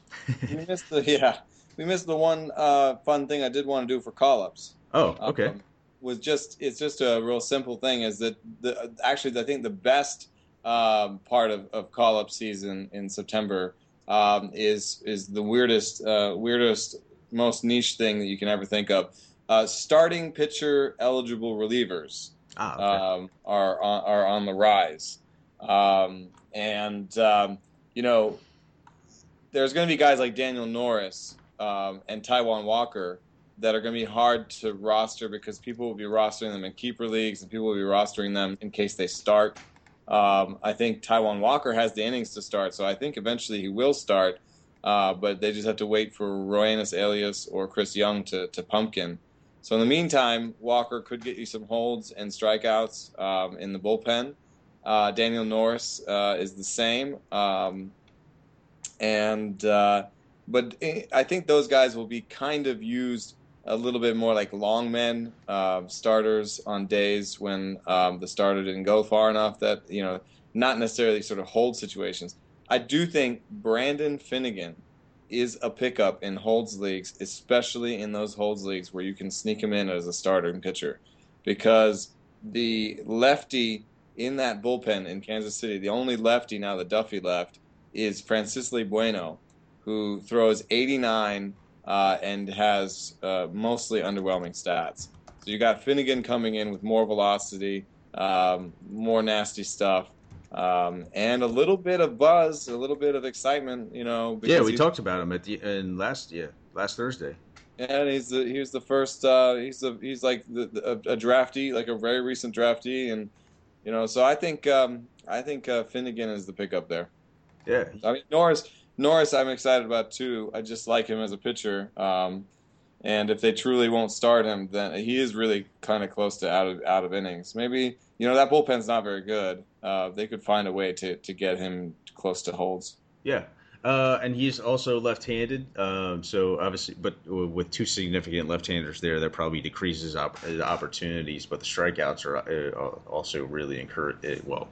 [SPEAKER 2] we missed the yeah, we missed the one uh, fun thing I did want to do for call ups.
[SPEAKER 1] Oh, okay. Um,
[SPEAKER 2] was just it's just a real simple thing. Is that the actually I think the best um, part of, of call up season in September um, is is the weirdest uh, weirdest most niche thing that you can ever think of. Uh, starting pitcher eligible relievers ah, okay. um, are on, are on the rise, um, and um, you know there's going to be guys like Daniel Norris um, and Taijuan Walker that are going to be hard to roster because people will be rostering them in keeper leagues and people will be rostering them in case they start. Um, I think Taijuan Walker has the innings to start, so I think eventually he will start. Uh, but they just have to wait for Roenis Elias or Chris Young to, to pumpkin. So in the meantime, Walker could get you some holds and strikeouts um, in the bullpen. Uh, Daniel Norris uh, is the same, um, and uh, but I think those guys will be kind of used a little bit more like long men uh, starters on days when um, the starter didn't go far enough. That you know, not necessarily sort of hold situations. I do think Brandon Finnegan is a pickup in holds leagues, especially in those holds leagues where you can sneak him in as a starting pitcher, because the lefty in that bullpen in Kansas City, the only lefty now that Duffy left is Francisco Bueno, who throws 89 uh, and has uh, mostly underwhelming stats. So you got Finnegan coming in with more velocity, um, more nasty stuff, um, and a little bit of buzz, a little bit of excitement. You know.
[SPEAKER 1] Yeah, we talked about him at the in last yeah last Thursday.
[SPEAKER 2] And he's the he's the first uh, he's the he's like the, the, a, a draftee, like a very recent draftee, and you know, so I think um, I think uh, Finnegan is the pickup there.
[SPEAKER 1] Yeah,
[SPEAKER 2] I mean Norris Norris, I'm excited about too. I just like him as a pitcher. Um, and if they truly won't start him, then he is really kind of close to out of out of innings. Maybe you know that bullpen's not very good. Uh, they could find a way to to get him close to holds.
[SPEAKER 1] Yeah, uh, and he's also left-handed, um, so obviously, but with two significant left-handers there, that probably decreases op- opportunities. But the strikeouts are uh, also really encourage. Uh, well,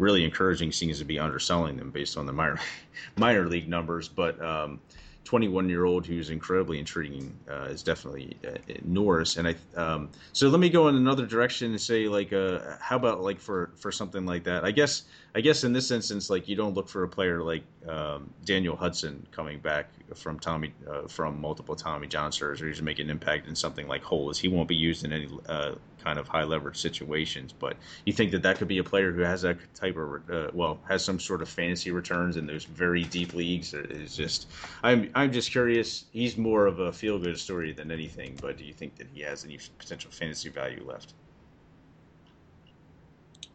[SPEAKER 1] really encouraging seems to be underselling them based on the minor minor league numbers. But um, 21 year old who's incredibly intriguing uh, is definitely uh, Norris. And I um, so let me go in another direction and say like uh, how about like for for something like that? I guess I guess in this instance, like you don't look for a player like um, Daniel Hudson coming back from Tommy uh, from multiple Tommy John surgeries to make an impact in something like holds. He won't be used in any uh, kind of high leverage situations. But you think that that could be a player who has that type of uh, well has some sort of fantasy returns in those very deep leagues. Is just I'm I'm just curious. He's more of a feel good story than anything. But do you think that he has any potential fantasy value left?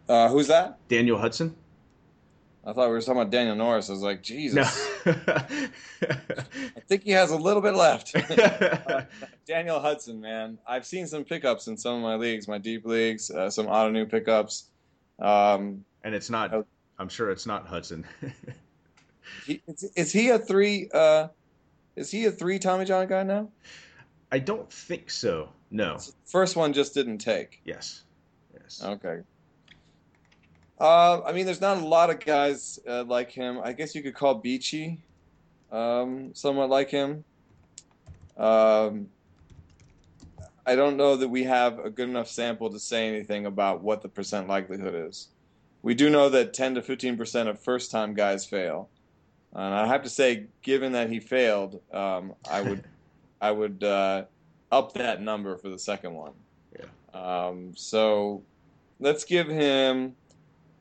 [SPEAKER 2] Uh, who's that?
[SPEAKER 1] Daniel Hudson.
[SPEAKER 2] I thought we were talking about Daniel Norris. I was like, Jesus. No. I think he has a little bit left. uh, Daniel Hudson, man. I've seen some pickups in some of my leagues, my deep leagues, uh, some new pickups. Um,
[SPEAKER 1] and it's not, I'm sure it's not Hudson.
[SPEAKER 2] he, is, is, he a three, uh, is he a three Tommy John guy now?
[SPEAKER 1] I don't think so. No.
[SPEAKER 2] First one just didn't take.
[SPEAKER 1] Yes. Yes.
[SPEAKER 2] Okay. Uh, I mean, there's not a lot of guys uh, like him. I guess you could call Beachy um, somewhat like him. Um, I don't know that we have a good enough sample to say anything about what the percent likelihood is. We do know that 10 to 15 percent of first-time guys fail, and I have to say, given that he failed, um, I would, I would uh, up that number for the second one.
[SPEAKER 1] Yeah.
[SPEAKER 2] Um, so let's give him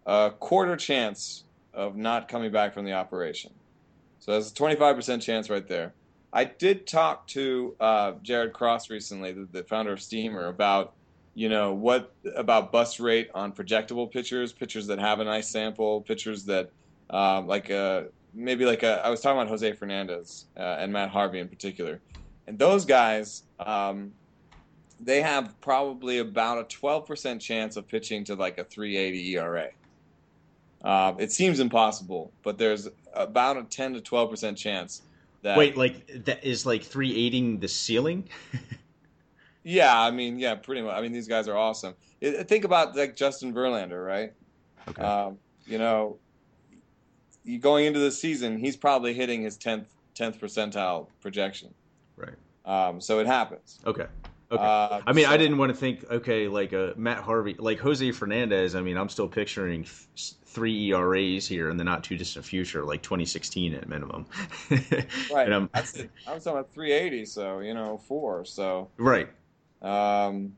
[SPEAKER 2] a quarter chance of not coming back from the operation. So that's a 25% chance right there. I did talk to uh, Jared Cross recently, the, the, founder of Steamer, about you know what about bust rate on projectable pitchers, pitchers that have a nice sample, pitchers that um, like a, uh, maybe like a, I was talking about Jose Fernandez uh, and Matt Harvey in particular, and those guys um, they have probably about a 12% chance of pitching to like a 380 ERA. Uh, it seems impossible, but there's about a 10 to 12 percent chance that.
[SPEAKER 1] Wait, like that is like 380 the ceiling?
[SPEAKER 2] yeah, I mean, yeah, pretty much. I mean, these guys are awesome. It, think about like Justin Verlander, right?
[SPEAKER 1] Okay.
[SPEAKER 2] Um, you know, going into the season, he's probably hitting his 10th 10th percentile projection.
[SPEAKER 1] Right.
[SPEAKER 2] Um, so it happens.
[SPEAKER 1] Okay. Okay. Uh, I mean, so, I didn't want to think. Okay, like a uh, Matt Harvey, like Jose Fernandez. I mean, I'm still picturing three ERAs here in the not too distant future, like 2016 at minimum.
[SPEAKER 2] right. I'm, I was talking about 380, so you know four. So
[SPEAKER 1] right.
[SPEAKER 2] Um,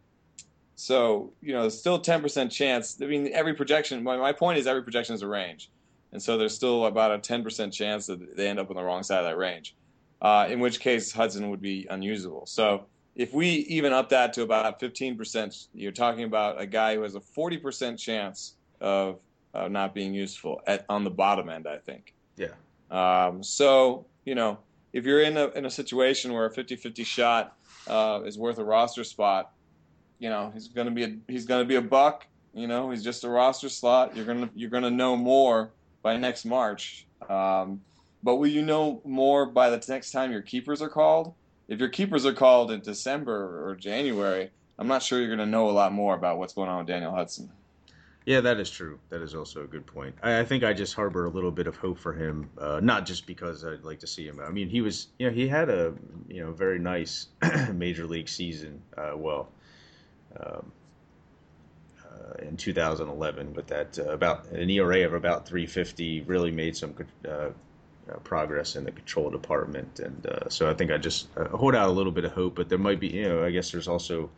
[SPEAKER 2] so you know, still 10% chance. I mean, every projection. My, my point is, every projection is a range,
[SPEAKER 3] and so there's still about a 10% chance that they end up on the wrong side of that range. Uh, in which case Hudson would be unusable. So if we even up that to about 15%, you're talking about a guy who has a 40% chance of uh, not being useful at, on the bottom end, I think.
[SPEAKER 1] Yeah.
[SPEAKER 3] Um, so, you know, if you're in a, in a situation where a 50 50 shot uh, is worth a roster spot, you know, he's going to be a, he's going to be a buck. You know, he's just a roster slot. You're gonna you're gonna know more by next March. Um, but will you know more by the next time your keepers are called? If your keepers are called in December or January, I'm not sure you're going to know a lot more about what's going on with Daniel Hudson.
[SPEAKER 1] Yeah, that is true. That is also a good point. I, I think I just harbor a little bit of hope for him, uh, not just because I'd like to see him. I mean, he was, you know, he had a, you know, very nice major league season. Uh, well, um, uh, in 2011, with that uh, about an ERA of about 350, really made some uh, uh, progress in the control department, and so I think I just hold out a little bit of hope. But there might be, you know, I guess there's also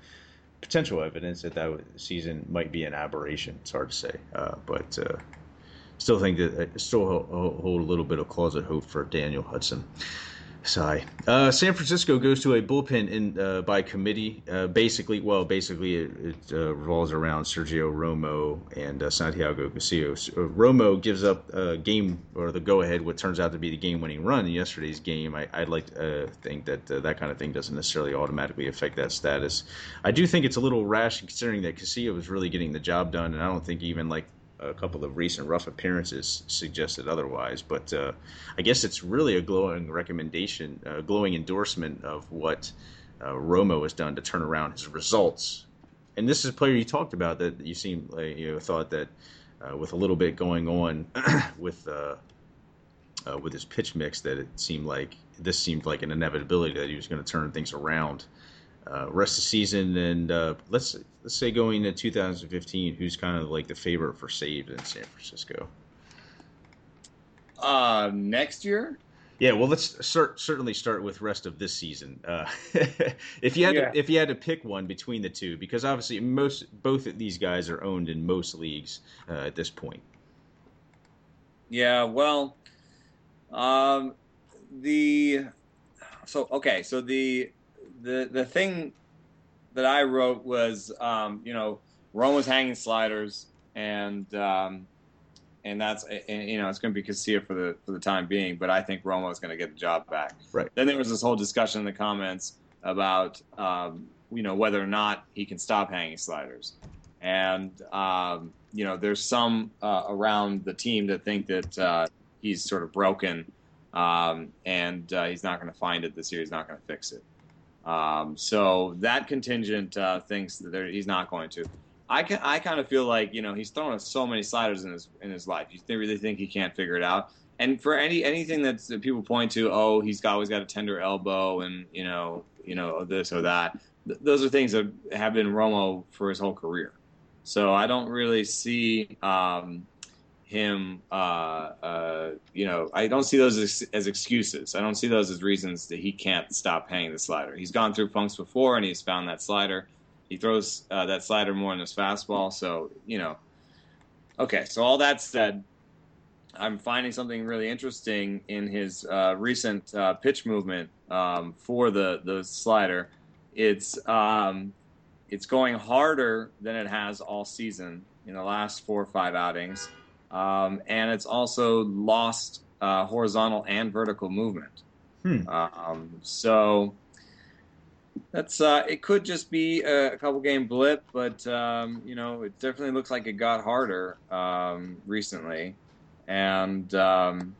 [SPEAKER 1] potential evidence that that season might be an aberration. It's hard to say, uh, but uh, still think that I still hold a little bit of closet hope for Daniel Hudson. Sigh. Uh, San Francisco goes to a bullpen in uh, by committee. Uh, basically, well, basically it, it uh, revolves around Sergio Romo and uh, Santiago Casillas. Uh, Romo gives up a game or the go-ahead, what turns out to be the game-winning run in yesterday's game. I, would like to think that that kind of thing doesn't necessarily automatically affect that status. I do think it's a little rash considering that Casillas was really getting the job done, and I don't think even like a couple of recent rough appearances suggested otherwise. But uh, I guess it's really a glowing recommendation, a glowing endorsement of what uh, Romo has done to turn around his results. And this is a player you talked about that you seem like you know, thought that uh, with a little bit going on with uh, uh, with his pitch mix, that it seemed like this seemed like an inevitability that he was going to turn things around uh, rest of the season, and uh, let's let's say going into 2015, who's kind of like the favorite for saves in San Francisco?
[SPEAKER 2] Uh, next year.
[SPEAKER 1] Yeah, well, let's start, certainly start with rest of this season. Uh, if you had yeah. to, if you had to pick one between the two, because obviously most both of these guys are owned in most leagues uh, at this point.
[SPEAKER 2] Yeah, well, um, the so okay, so the the the thing that I wrote was, um, you know, Rome was hanging sliders, and um, and that's and, you know it's going to be Casilla for the for the time being. But I think Romo is going to get the job back.
[SPEAKER 1] Right.
[SPEAKER 2] Then there was this whole discussion in the comments about um, you know whether or not he can stop hanging sliders, and um, you know there's some uh, around the team that think that uh, he's sort of broken, um, and uh, he's not going to find it this year. He's not going to fix it. Um, so that contingent uh, thinks that he's not going to. I can, I kind of feel like you know he's thrown so many sliders in his in his life. You really think he can't figure it out? And for any anything that people point to, oh, he's always got a tender elbow, and you know, you know this or that. Th- those are things that have been Romo for his whole career. So I don't really see um, him, uh, uh, you know, I don't see those as, as, excuses. I don't see those as reasons that he can't stop hanging the slider. He's gone through funks before, and he's found that slider. He throws uh, that slider more in his fastball. So, you know, okay. So all that said, I'm finding something really interesting in his uh, recent uh, pitch movement um, for the the slider. It's um, it's going harder than it has all season in the last four or five outings um, and it's also lost uh, horizontal and vertical movement. Hmm. Um, so that's uh, it. Could just be a, a couple game blip, but um, you know, it definitely looks like it got harder um, recently, and um,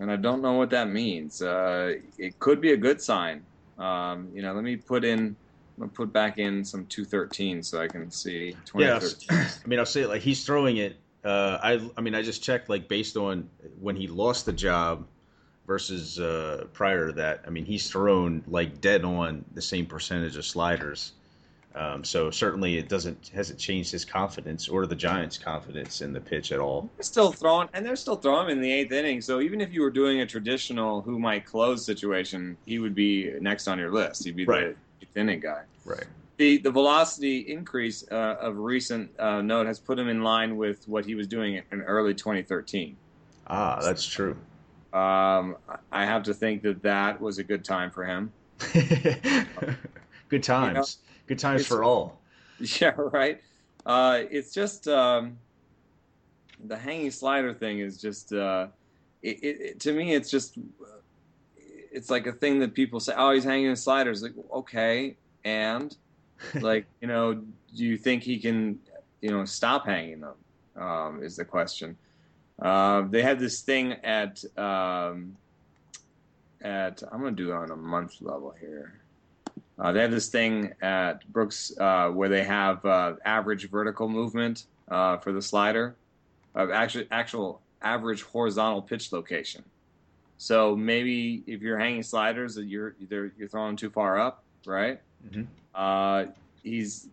[SPEAKER 2] and I don't know what that means. Uh, it could be a good sign. Um, you know, let me put in. I'm gonna put back in some 213 so I can see 2013.
[SPEAKER 1] Yeah, I mean, I'll say it like he's throwing it uh, I I mean I just checked like based on when he lost the job versus uh, prior to that. I mean he's thrown like dead on the same percentage of sliders. Um, so certainly it doesn't hasn't changed his confidence or the Giants' confidence in the pitch at all.
[SPEAKER 2] They're still throwing, and they're still throwing in the eighth inning. So even if you were doing a traditional who might close situation, he would be next on your list. He'd be right. the eighth inning guy.
[SPEAKER 1] Right
[SPEAKER 2] the the velocity increase uh, of recent uh, note has put him in line with what he was doing in early 2013.
[SPEAKER 1] Ah, that's true.
[SPEAKER 2] Um, I have to think that that was a good time for him.
[SPEAKER 1] good times. You know, good times for all.
[SPEAKER 2] Yeah, right. Uh, it's just um, the hanging slider thing is just uh, it, it, to me. It's just it's like a thing that people say. Oh, he's hanging his sliders. Like okay, and like you know, do you think he can you know stop hanging them? Um, is the question. Uh, they have this thing at um, at I'm gonna do it on a month level here. Uh, they have this thing at Brooks uh, where they have uh, average vertical movement uh, for the slider, of actually actual average horizontal pitch location. So maybe if you're hanging sliders, you're, you're throwing too far up, right? Mm-hmm. Uh, he's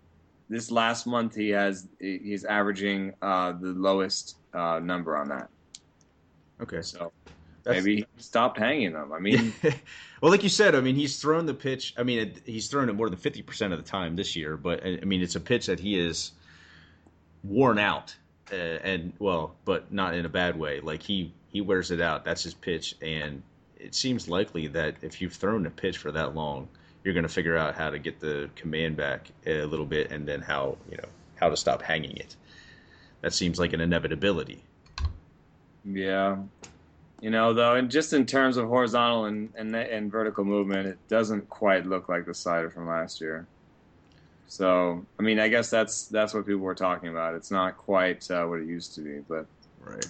[SPEAKER 2] this last month he has he's averaging uh, the lowest uh, number on that.
[SPEAKER 1] Okay,
[SPEAKER 2] so That's, maybe he stopped hanging them. I mean,
[SPEAKER 1] well, like you said, I mean he's thrown the pitch. I mean it, he's thrown it more than fifty percent of the time this year, but I mean it's a pitch that he is worn out, uh, and well, but not in a bad way. Like he he wears it out. That's his pitch, and it seems likely that if you've thrown a pitch for that long you're going to figure out how to get the command back a little bit and then how you know how to stop hanging it. That seems like an inevitability.
[SPEAKER 2] Yeah. You know though and just in terms of horizontal and, and and vertical movement it doesn't quite look like the slider from last year. So i mean i guess that's that's what people were talking about. It's not quite uh, what it used to be but
[SPEAKER 1] right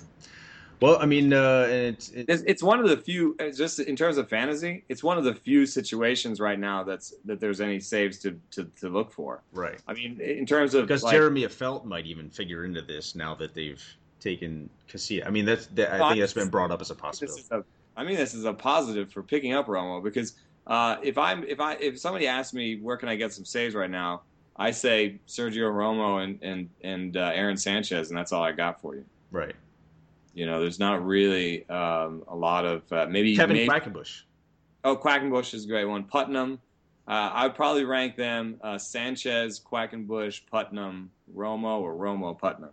[SPEAKER 1] well, I mean, uh, it's,
[SPEAKER 2] it's, it's one of the few. Just in terms of fantasy, it's one of the few situations right now that's that there's any saves to to, to look for.
[SPEAKER 1] Right.
[SPEAKER 2] I mean, in terms of
[SPEAKER 1] because like, Jeremy Affeldt might even figure into this now that they've taken Casilla. I mean, that's that, I think that's been brought up as a possibility.
[SPEAKER 2] A, I mean, this is a positive for picking up Romo because uh, if I'm if I if somebody asks me where can I get some saves right now, I say Sergio Romo and and and uh, Aaron Sanchez, and that's all I got for you.
[SPEAKER 1] Right.
[SPEAKER 2] You know, there's not really um, a lot of uh, maybe
[SPEAKER 1] Kevin
[SPEAKER 2] maybe,
[SPEAKER 1] Quackenbush.
[SPEAKER 2] Oh, Quackenbush is a great one. Putnam, uh, I'd probably rank them uh, Sanchez, Quackenbush, Putnam, Romo, or Romo Putnam.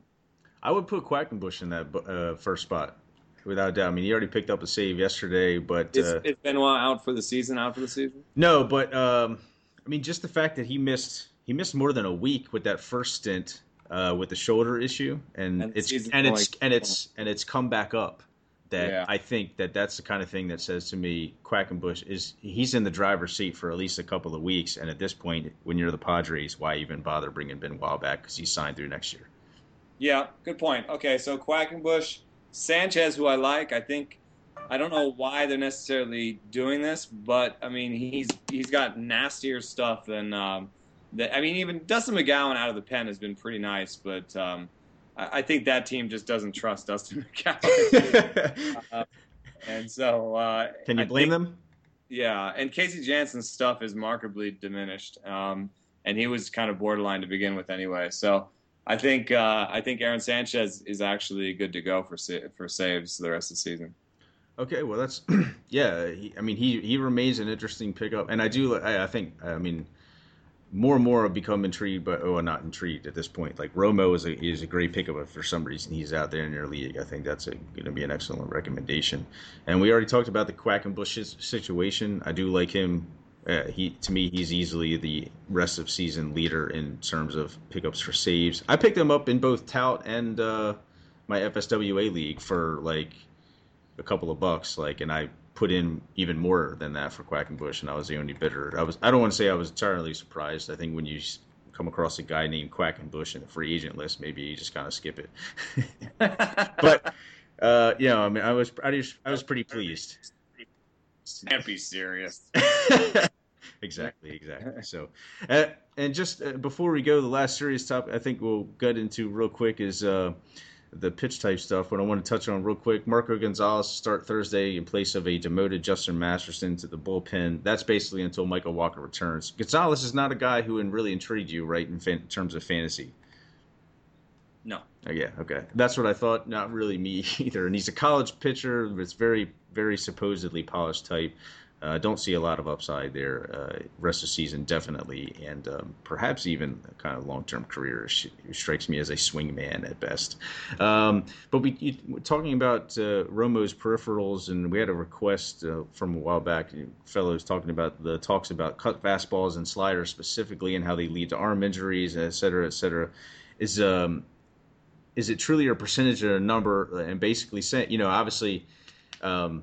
[SPEAKER 1] I would put Quackenbush in that uh, first spot, without doubt. I mean, he already picked up a save yesterday, but
[SPEAKER 2] is, uh, is Benoit out for the season? Out for the season?
[SPEAKER 1] No, but um, I mean, just the fact that he missed he missed more than a week with that first stint uh, with the shoulder issue, and, and it's and it's and it's and it's come back up. That yeah. I think that that's the kind of thing that says to me, Quackenbush is he's in the driver's seat for at least a couple of weeks, and at this point, when you're the Padres, why even bother bringing Benoit back because he's signed through next year?
[SPEAKER 2] Yeah, good point. Okay, so Quackenbush, Sanchez, who I like, I think I don't know why they're necessarily doing this, but I mean he's he's got nastier stuff than um, that, I mean, even Dustin McGowan out of the pen has been pretty nice, but um, I, I, think that team just doesn't trust Dustin McGowan. uh, and so, uh,
[SPEAKER 1] can you blame think, them?
[SPEAKER 2] Yeah, and Casey Janssen's stuff is markedly diminished, um, and he was kind of borderline to begin with anyway. So. I think uh, I think Aaron Sanchez is actually good to go for for saves the rest of the season.
[SPEAKER 1] Okay, well that's yeah. He, I mean, he he remains an interesting pickup, and I do. I, I think. I mean, more and more I've become intrigued, but oh, not intrigued at this point. Like Romo is a is a great pickup if for some reason he's out there in your league. I think that's going to be an excellent recommendation. And we already talked about the Quackenbush situation. I do like him. Uh, he to me he's easily the rest of season leader in terms of pickups for saves. I picked him up in both tout and uh, my FSWA league for like a couple of bucks. Like, and I put in even more than that for Quackenbush, and I was the only bidder. I was I don't want to say I was entirely surprised. I think when you come across a guy named Quackenbush in the free agent list, maybe you just kind of skip it. but uh, you know, I mean, I was I was, I was pretty pleased.
[SPEAKER 2] Can't be serious.
[SPEAKER 1] exactly, exactly. So, uh, and just uh, before we go, the last serious topic I think we'll get into real quick is uh, the pitch type stuff, but I want to touch on real quick. Marco Gonzales start Thursday in place of a demoted Justin Masterson to the bullpen. That's basically until Michael Wacha returns. Gonzales is not a guy who really intrigued you, right, in, fan- in terms of fantasy.
[SPEAKER 2] No.
[SPEAKER 1] Oh, yeah, okay. That's what I thought. Not really me either. And he's a college pitcher. It's very, very supposedly polished type. I uh, don't see a lot of upside there. Uh, rest of the season, definitely, and um, perhaps even kind of long term career. strikes me as a swing man at best. Um, but we you, talking about uh, Romo's peripherals, and we had a request uh, from a while back. Fellows talking about the talks about cut fastballs and sliders specifically, and how they lead to arm injuries, et cetera, et cetera. Is um, is it truly a percentage or a number? And basically, saying you know, obviously, um,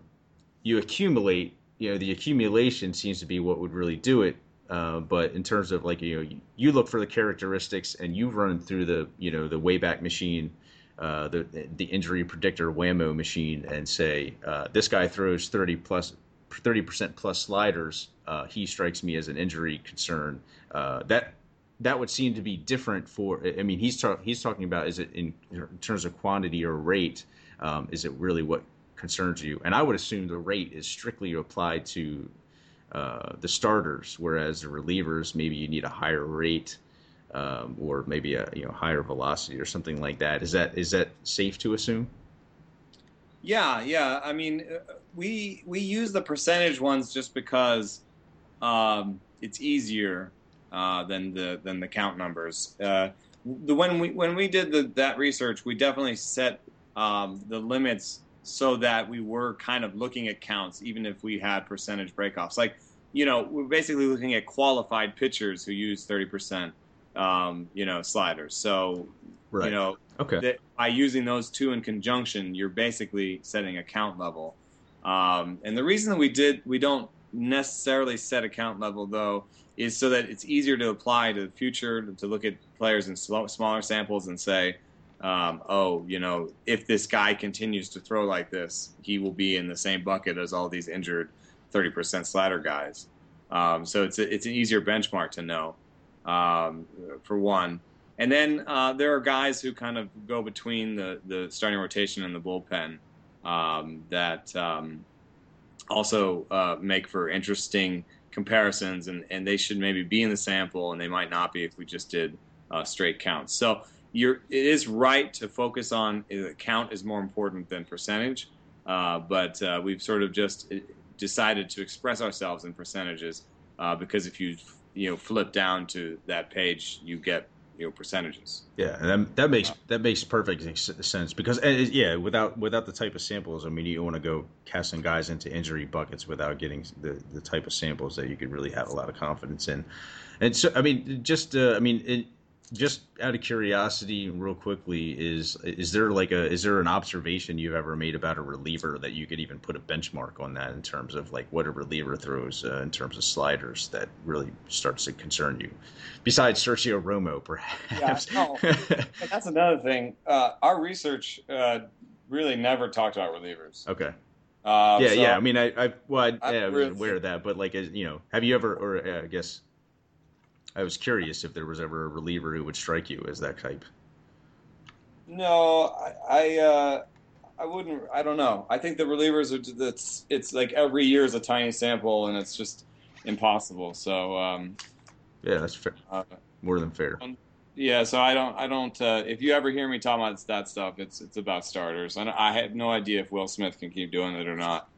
[SPEAKER 1] you accumulate you know the accumulation seems to be what would really do it. Uh, but in terms of like you know you look for the characteristics and you run through the you know the wayback machine, uh, the the injury predictor whammo machine and say uh, this guy throws thirty plus thirty percent plus sliders. Uh, he strikes me as an injury concern. Uh, that that would seem to be different for. I mean, he's he's talking about is it in, in terms of quantity or rate? Um, is it really what concerns you. And I would assume the rate is strictly applied to uh, the starters, whereas the relievers maybe you need a higher rate um, or maybe a you know higher velocity or something like that. Is that is that safe to assume?
[SPEAKER 2] Yeah, yeah. I mean, uh, we we use the percentage ones just because um, it's easier uh, than the than the count numbers. Uh, the when we when we did the, that research, we definitely set um, the limits so that we were kind of looking at counts, even if we had percentage breakoffs. Like, you know, we're basically looking at qualified pitchers who use 30%, um, you know, sliders. So, right. you know, okay. by using those two in conjunction, you're basically setting a count level. Um, and the reason that we did, we don't necessarily set a count level though, is so that it's easier to apply to the future, to look at players in smaller samples and say, um, oh, you know, if this guy continues to throw like this, he will be in the same bucket as all these injured 30% slider guys. Um, so it's a, it's an easier benchmark to know, um, for one. And then uh, there are guys who kind of go between the, the starting rotation and the bullpen um, that um, also uh, make for interesting comparisons, and, and they should maybe be in the sample, and they might not be if we just did uh, straight counts. So you're it is right to focus on count is more important than percentage, uh, but uh, we've sort of just uh, decided to express ourselves in percentages uh, because if you you know flip down to that page, you get you know percentages.
[SPEAKER 1] Yeah, and that, that makes that makes perfect sense because yeah, without without the type of samples, I mean, you don't want to go casting guys into injury buckets without getting the the type of samples that you could really have a lot of confidence in. And so, I mean, just uh, I mean, it, just out of curiosity, real quickly, is is there like a is there an observation you've ever made about a reliever that you could even put a benchmark on that in terms of like what a reliever throws uh, in terms of sliders that really starts to concern you, besides Sergio Romo, perhaps?
[SPEAKER 3] Yeah, no, that's another thing. Uh, our research uh, really never talked about relievers.
[SPEAKER 1] Okay. Uh, yeah, so yeah. I mean, I, I well, I, yeah, I was aware of that, but like, you know, have you ever, or uh, I guess I was curious if there was ever a reliever who would strike you as that type.
[SPEAKER 3] No, I, I, uh, I wouldn't. I don't know. I think the relievers are. That's it's like every year is a tiny sample, and it's just impossible. So. Um,
[SPEAKER 1] yeah, that's fair. Uh, More than fair.
[SPEAKER 3] Yeah, so I don't. I don't. Uh, if you ever hear me talk about that stuff, it's it's about starters. I, I have no idea if Will Smith can keep doing it or not.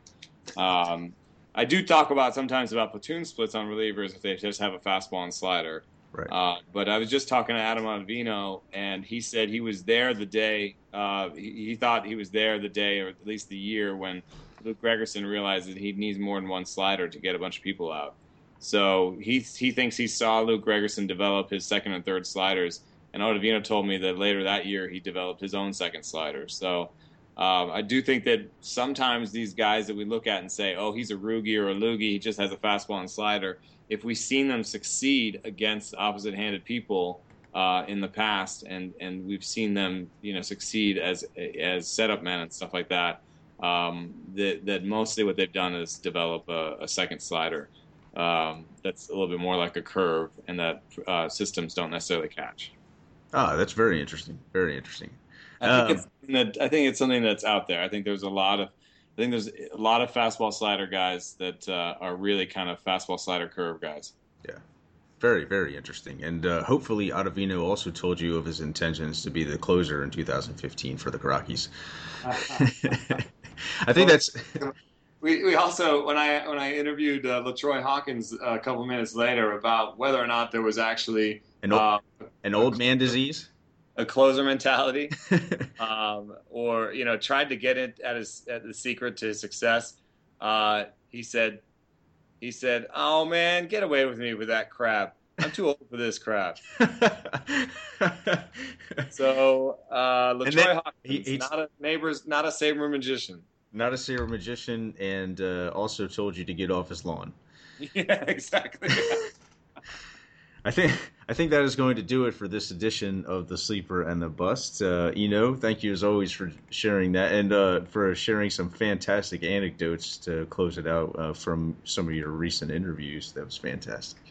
[SPEAKER 3] Um, I do talk about sometimes about platoon splits on relievers if they just have a fastball and slider.
[SPEAKER 1] Right. Uh,
[SPEAKER 3] but I was just talking to Adam Ottavino, and he said he was there the day. Uh, he, he, thought he was there the day, or at least the year, when Luke Gregerson realized that he needs more than one slider to get a bunch of people out. So he he thinks he saw Luke Gregerson develop his second and third sliders, and Ottavino told me that later that year he developed his own second slider. So um, I do think that sometimes these guys that we look at and say, oh, he's a Rugi or a Loogie, he just has a fastball and slider. If we've seen them succeed against opposite-handed people uh, in the past, and, and we've seen them, you know, succeed as as setup men and stuff like that, um, that, that mostly what they've done is develop a, a second slider um, that's a little bit more like a curve, and that uh, systems don't necessarily catch.
[SPEAKER 1] Ah, that's very interesting. Very interesting.
[SPEAKER 3] I think, um, it's, I think it's something that's out there. I think there's a lot of I think there's a lot of fastball slider guys that uh, are really kind of fastball slider curve guys.
[SPEAKER 1] Yeah, very very interesting. And uh, hopefully, Ottavino also told you of his intentions to be the closer in 2015 for the Rockies. I think that's.
[SPEAKER 3] we, we also when I when I interviewed uh, LaTroy Hawkins a couple minutes later about whether or not there was actually
[SPEAKER 1] an old, uh, an old man disease,
[SPEAKER 2] a closer mentality, um, or you know tried to get it at his at the secret to his success. Uh, he said, he said, "Oh man, get away with me with that crap. I'm too old for this crap." so uh, LaTroy Hawkins, he, not a neighbor's, not a sabermetrician
[SPEAKER 1] not a sabermetrician, and uh, also told you to get off his lawn.
[SPEAKER 2] Yeah, exactly.
[SPEAKER 1] I think I think that is going to do it for this edition of the Sleeper and the Bust. Uh, Eno, thank you as always for sharing that and uh, for sharing some fantastic anecdotes to close it out uh, from some of your recent interviews. That was fantastic.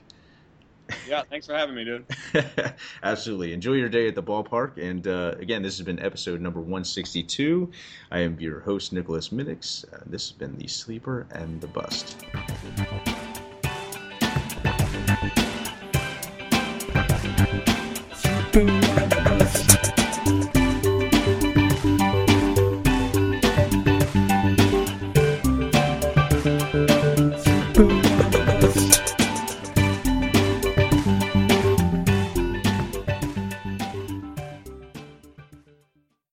[SPEAKER 2] Yeah, thanks for having me, dude.
[SPEAKER 1] Absolutely. Enjoy your day at the ballpark. And uh, again, this has been episode number 162. I am your host, Nicholas Minnix. Uh, this has been The Sleeper and the Bust.